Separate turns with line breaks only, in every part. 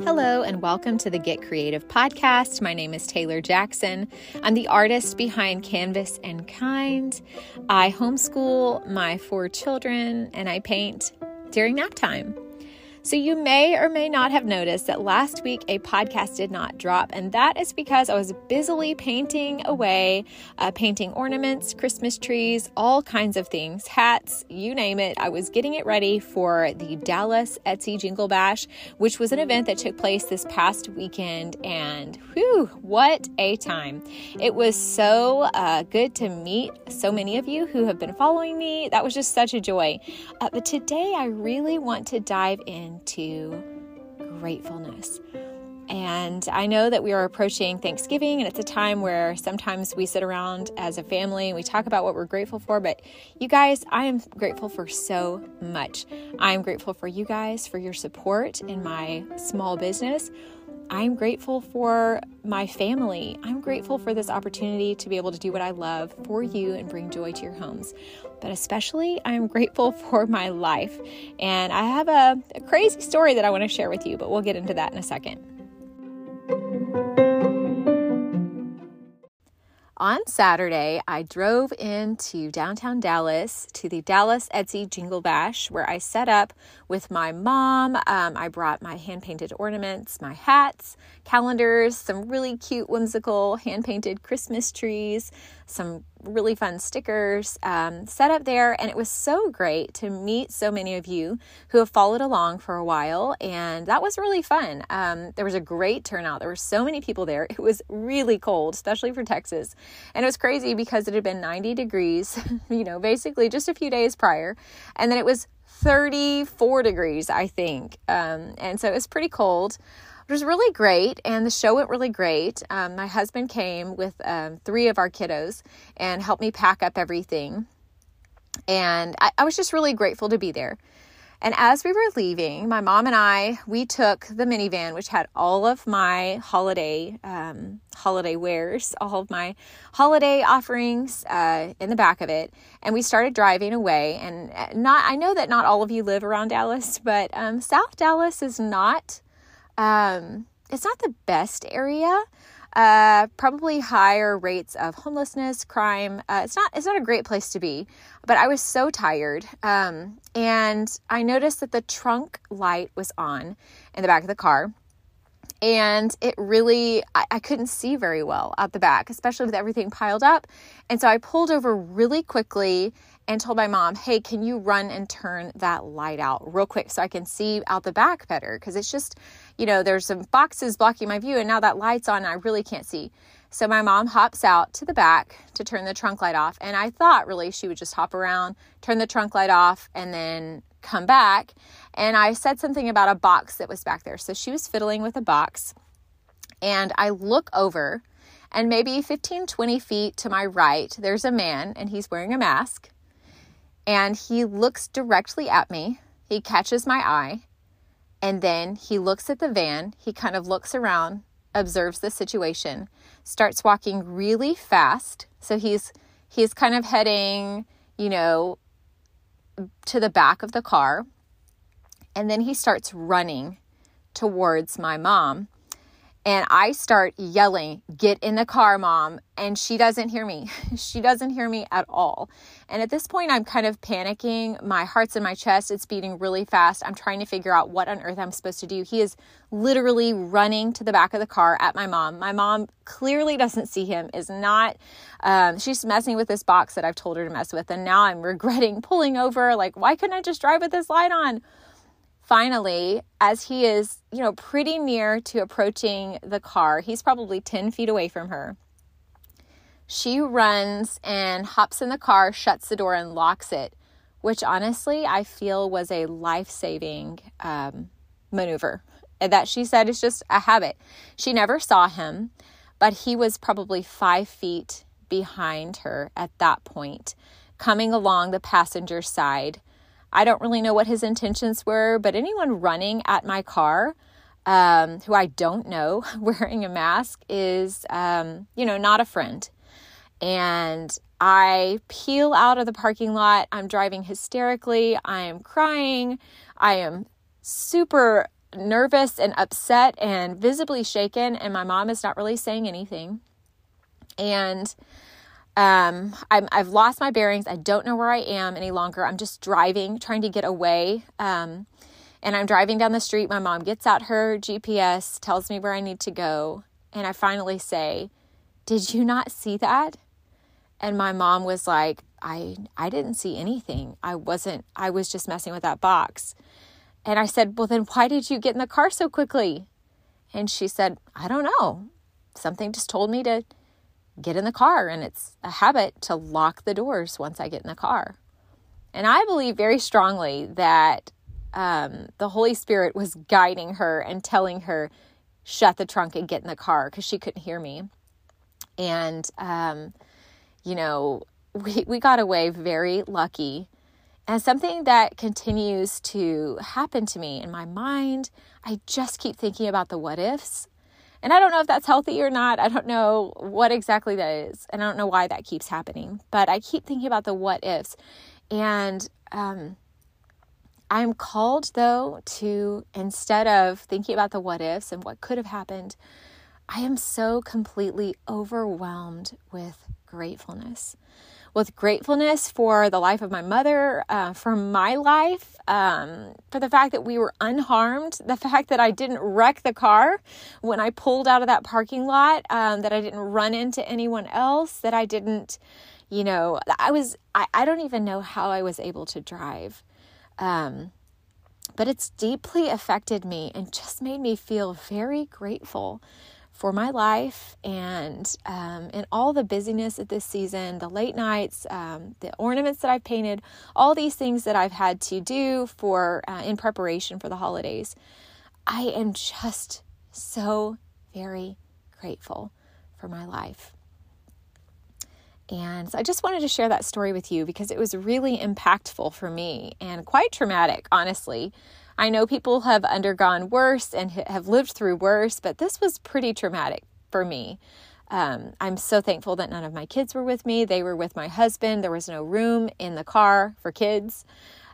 Hello, and welcome to the Get Creative podcast. My name is Taylor Jackson. I'm the artist behind Canvas and Kind. I homeschool my four children and I paint during nap time. So, you may or may not have noticed that last week a podcast did not drop, and that is because I was busily painting away, uh, painting ornaments, Christmas trees, all kinds of things, hats, you name it. I was getting it ready for the Dallas Etsy Jingle Bash, which was an event that took place this past weekend, and whew, what a time! It was so uh, good to meet so many of you who have been following me. That was just such a joy. Uh, but today I really want to dive in into gratefulness. And I know that we are approaching Thanksgiving, and it's a time where sometimes we sit around as a family and we talk about what we're grateful for. But you guys, I am grateful for so much. I am grateful for you guys, for your support in my small business. I'm grateful for my family. I'm grateful for this opportunity to be able to do what I love for you and bring joy to your homes. But especially, I'm grateful for my life. And I have a, a crazy story that I want to share with you, but we'll get into that in a second. On Saturday, I drove into downtown Dallas to the Dallas Etsy Jingle Bash, where I set up with my mom. Um, I brought my hand painted ornaments, my hats, calendars, some really cute, whimsical hand painted Christmas trees, some really fun stickers um, set up there. And it was so great to meet so many of you who have followed along for a while. And that was really fun. Um, there was a great turnout. There were so many people there. It was really cold, especially for Texas. And it was crazy because it had been 90 degrees, you know, basically just a few days prior. And then it was 34 degrees, I think. Um, and so it was pretty cold. It was really great, and the show went really great. Um, my husband came with um, three of our kiddos and helped me pack up everything. And I, I was just really grateful to be there. And as we were leaving, my mom and I, we took the minivan, which had all of my holiday um, holiday wares, all of my holiday offerings uh, in the back of it, and we started driving away. And uh, not, I know that not all of you live around Dallas, but um, South Dallas is not um, it's not the best area. Uh, probably higher rates of homelessness, crime. Uh, it's not. It's not a great place to be. But I was so tired, um, and I noticed that the trunk light was on in the back of the car, and it really I, I couldn't see very well out the back, especially with everything piled up. And so I pulled over really quickly and told my mom, hey, can you run and turn that light out real quick so I can see out the back better? Because it's just, you know, there's some boxes blocking my view and now that light's on, I really can't see. So my mom hops out to the back to turn the trunk light off. And I thought really she would just hop around, turn the trunk light off, and then come back. And I said something about a box that was back there. So she was fiddling with a box. And I look over, and maybe 15, 20 feet to my right, there's a man, and he's wearing a mask and he looks directly at me. He catches my eye and then he looks at the van. He kind of looks around, observes the situation, starts walking really fast. So he's he's kind of heading, you know, to the back of the car. And then he starts running towards my mom and I start yelling, Get in the car, mom. And she doesn't hear me. she doesn't hear me at all. And at this point, I'm kind of panicking. My heart's in my chest. It's beating really fast. I'm trying to figure out what on earth I'm supposed to do. He is literally running to the back of the car at my mom. My mom clearly doesn't see him, is not, um, she's messing with this box that I've told her to mess with. And now I'm regretting pulling over. Like, why couldn't I just drive with this light on? Finally, as he is, you know, pretty near to approaching the car, he's probably 10 feet away from her. She runs and hops in the car, shuts the door, and locks it, which honestly I feel was a life saving um, maneuver. That she said is just a habit. She never saw him, but he was probably five feet behind her at that point, coming along the passenger side I don't really know what his intentions were, but anyone running at my car um, who I don't know wearing a mask is, um, you know, not a friend. And I peel out of the parking lot. I'm driving hysterically. I am crying. I am super nervous and upset and visibly shaken. And my mom is not really saying anything. And um, I'm, I've lost my bearings. I don't know where I am any longer. I'm just driving, trying to get away. Um, and I'm driving down the street. My mom gets out her GPS, tells me where I need to go. And I finally say, Did you not see that? And my mom was like, I I didn't see anything. I wasn't I was just messing with that box. And I said, "Well, then why did you get in the car so quickly?" And she said, "I don't know. Something just told me to get in the car, and it's a habit to lock the doors once I get in the car. And I believe very strongly that um, the Holy Spirit was guiding her and telling her, shut the trunk and get in the car because she couldn't hear me. And, um, you know, we, we got away very lucky. And something that continues to happen to me in my mind, I just keep thinking about the what ifs and I don't know if that's healthy or not. I don't know what exactly that is. And I don't know why that keeps happening. But I keep thinking about the what ifs. And um, I'm called, though, to instead of thinking about the what ifs and what could have happened, I am so completely overwhelmed with gratefulness with gratefulness for the life of my mother, uh, for my life, um, for the fact that we were unharmed, the fact that I didn't wreck the car when I pulled out of that parking lot, um, that I didn't run into anyone else, that I didn't, you know, I was, I, I don't even know how I was able to drive. Um, but it's deeply affected me and just made me feel very grateful for my life and um, and all the busyness of this season, the late nights, um, the ornaments that I've painted, all these things that I've had to do for uh, in preparation for the holidays. I am just so very grateful for my life. And so I just wanted to share that story with you because it was really impactful for me and quite traumatic, honestly. I know people have undergone worse and have lived through worse, but this was pretty traumatic for me. Um, I'm so thankful that none of my kids were with me. They were with my husband. There was no room in the car for kids.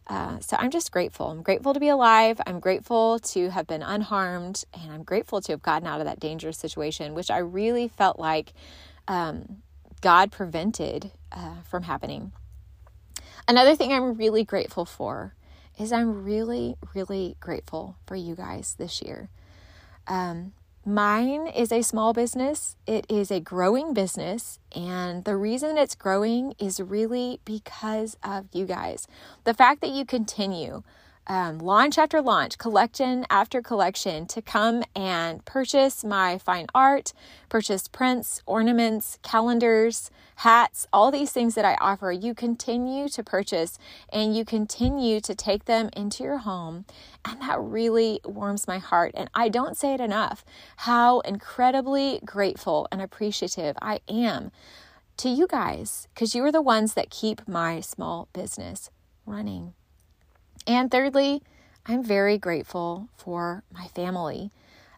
Uh, so I'm just grateful. I'm grateful to be alive. I'm grateful to have been unharmed. And I'm grateful to have gotten out of that dangerous situation, which I really felt like um, God prevented uh, from happening. Another thing I'm really grateful for is I'm really, really grateful for you guys this year. Um, mine is a small business, it is a growing business, and the reason it's growing is really because of you guys. The fact that you continue um, launch after launch, collection after collection to come and purchase my fine art, purchase prints, ornaments, calendars, hats, all these things that I offer. You continue to purchase and you continue to take them into your home. And that really warms my heart. And I don't say it enough how incredibly grateful and appreciative I am to you guys because you are the ones that keep my small business running. And thirdly, I'm very grateful for my family,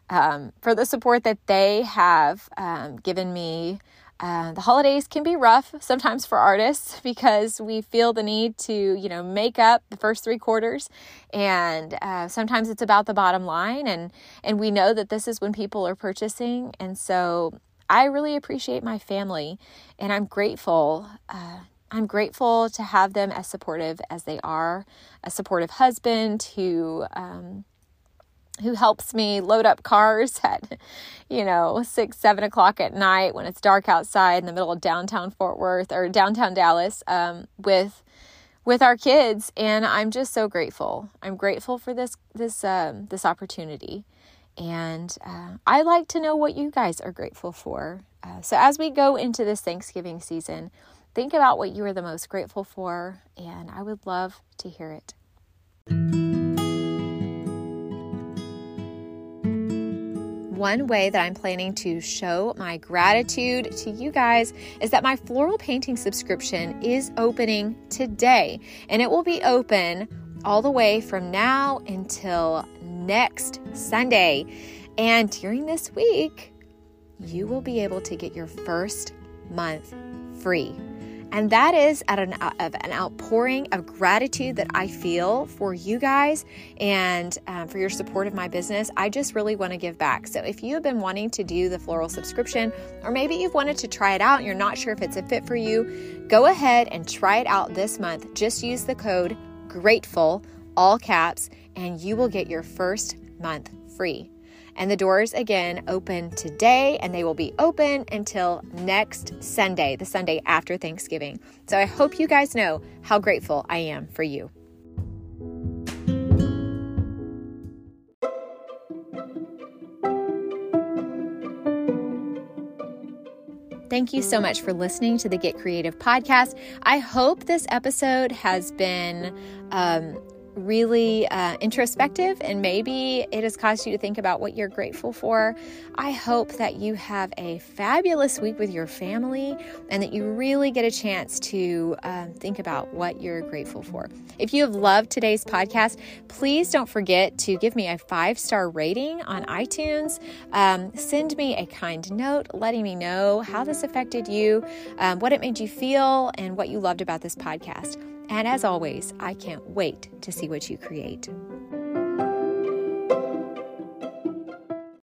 um, for the support that they have um, given me. Uh, the holidays can be rough sometimes for artists because we feel the need to, you know, make up the first three quarters, and uh, sometimes it's about the bottom line, and and we know that this is when people are purchasing, and so I really appreciate my family, and I'm grateful uh, I'm grateful to have them as supportive as they are, a supportive husband who um, who helps me load up cars at you know six seven o'clock at night when it's dark outside in the middle of downtown Fort Worth or downtown Dallas um, with with our kids, and I'm just so grateful. I'm grateful for this this um, this opportunity. And uh, I like to know what you guys are grateful for. Uh, so, as we go into this Thanksgiving season, Think about what you are the most grateful for, and I would love to hear it. One way that I'm planning to show my gratitude to you guys is that my floral painting subscription is opening today, and it will be open all the way from now until next Sunday. And during this week, you will be able to get your first month free. And that is at an, of an outpouring of gratitude that I feel for you guys and um, for your support of my business. I just really want to give back. So if you have been wanting to do the floral subscription, or maybe you've wanted to try it out and you're not sure if it's a fit for you, go ahead and try it out this month. Just use the code GRATEFUL, all caps, and you will get your first month free. And the doors again open today and they will be open until next Sunday, the Sunday after Thanksgiving. So I hope you guys know how grateful I am for you. Thank you so much for listening to the Get Creative podcast. I hope this episode has been um, really uh, introspective and maybe it has caused you to think about what you're grateful for. I hope that you have a fabulous week with your family and that you really get a chance to uh, think about what you're grateful for. If you have loved today's podcast, please don't forget to give me a five star rating on iTunes. Um, send me a kind note letting me know how this affected you, um, what it made you feel, and what you loved about this podcast. And as always, I can't wait to see what you create.